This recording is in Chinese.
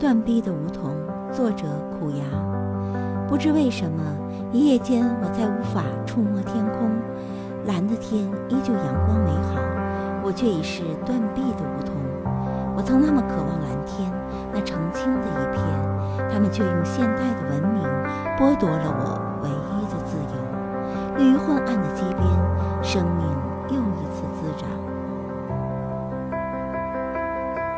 断臂的梧桐，作者苦牙。不知为什么，一夜间我再无法触摸天空，蓝的天依旧阳光美好，我却已是断臂的梧桐。我曾那么渴望蓝天，那澄清的一片，他们却用现代的文明剥夺了我唯一的自由。立于昏暗的街边，生命。